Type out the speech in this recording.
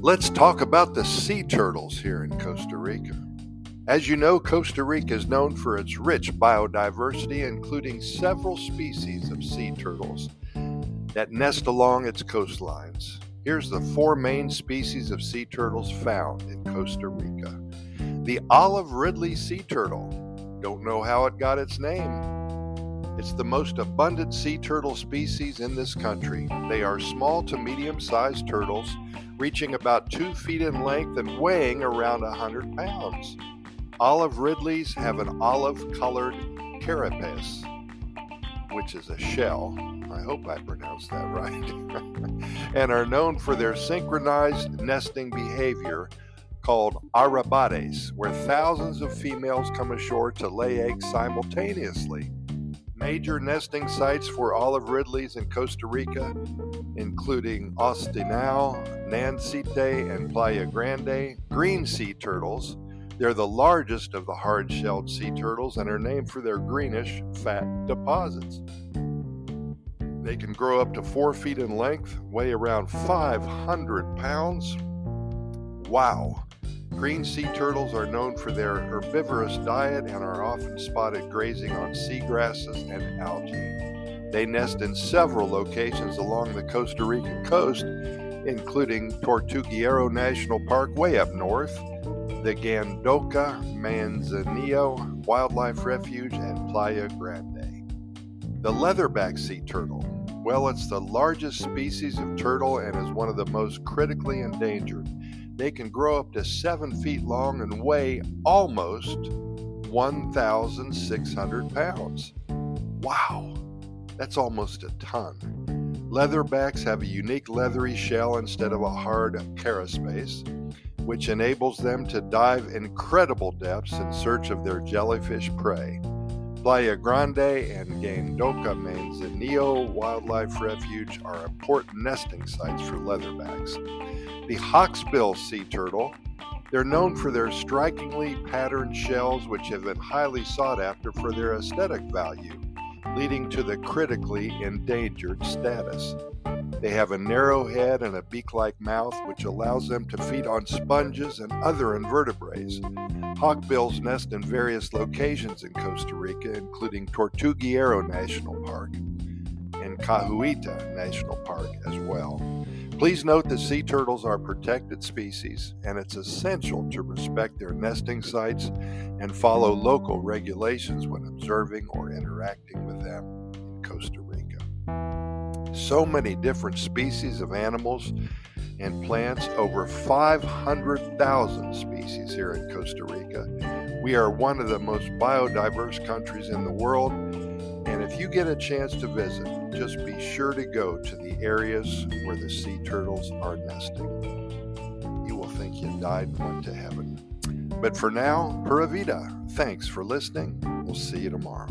Let's talk about the sea turtles here in Costa Rica. As you know, Costa Rica is known for its rich biodiversity, including several species of sea turtles that nest along its coastlines. Here's the four main species of sea turtles found in Costa Rica. The olive ridley sea turtle. Don't know how it got its name. It's the most abundant sea turtle species in this country. They are small to medium sized turtles, reaching about two feet in length and weighing around 100 pounds. Olive ridleys have an olive colored carapace, which is a shell. I hope I pronounced that right. and are known for their synchronized nesting behavior called arribadas, where thousands of females come ashore to lay eggs simultaneously. Major nesting sites for olive ridleys in Costa Rica, including Ostional, Nancite, and Playa Grande, green sea turtles, they're the largest of the hard shelled sea turtles and are named for their greenish, fat deposits. They can grow up to four feet in length, weigh around 500 pounds. Wow! Green sea turtles are known for their herbivorous diet and are often spotted grazing on seagrasses and algae. They nest in several locations along the Costa Rican coast, including Tortuguero National Park way up north, the Gandoca Manzanillo Wildlife Refuge, and Playa Grande. The leatherback sea turtle. Well, it's the largest species of turtle and is one of the most critically endangered. They can grow up to seven feet long and weigh almost 1,600 pounds. Wow, that's almost a ton. Leatherbacks have a unique leathery shell instead of a hard carapace which enables them to dive incredible depths in search of their jellyfish prey. Playa Grande and Gandoca Manzanillo Wildlife Refuge are important nesting sites for leatherbacks. The hawksbill sea turtle, they're known for their strikingly patterned shells, which have been highly sought after for their aesthetic value, leading to the critically endangered status. They have a narrow head and a beak like mouth, which allows them to feed on sponges and other invertebrates. Hawkbills nest in various locations in Costa Rica, including Tortuguero National Park and Cahuita National Park as well. Please note that sea turtles are protected species, and it's essential to respect their nesting sites and follow local regulations when observing or interacting with them in Costa Rica so many different species of animals and plants, over 500,000 species here in Costa Rica. We are one of the most biodiverse countries in the world, if you get a chance to visit, just be sure to go to the areas where the sea turtles are nesting. You will think you died and went to heaven. But for now, Pura Vida, thanks for listening. We'll see you tomorrow.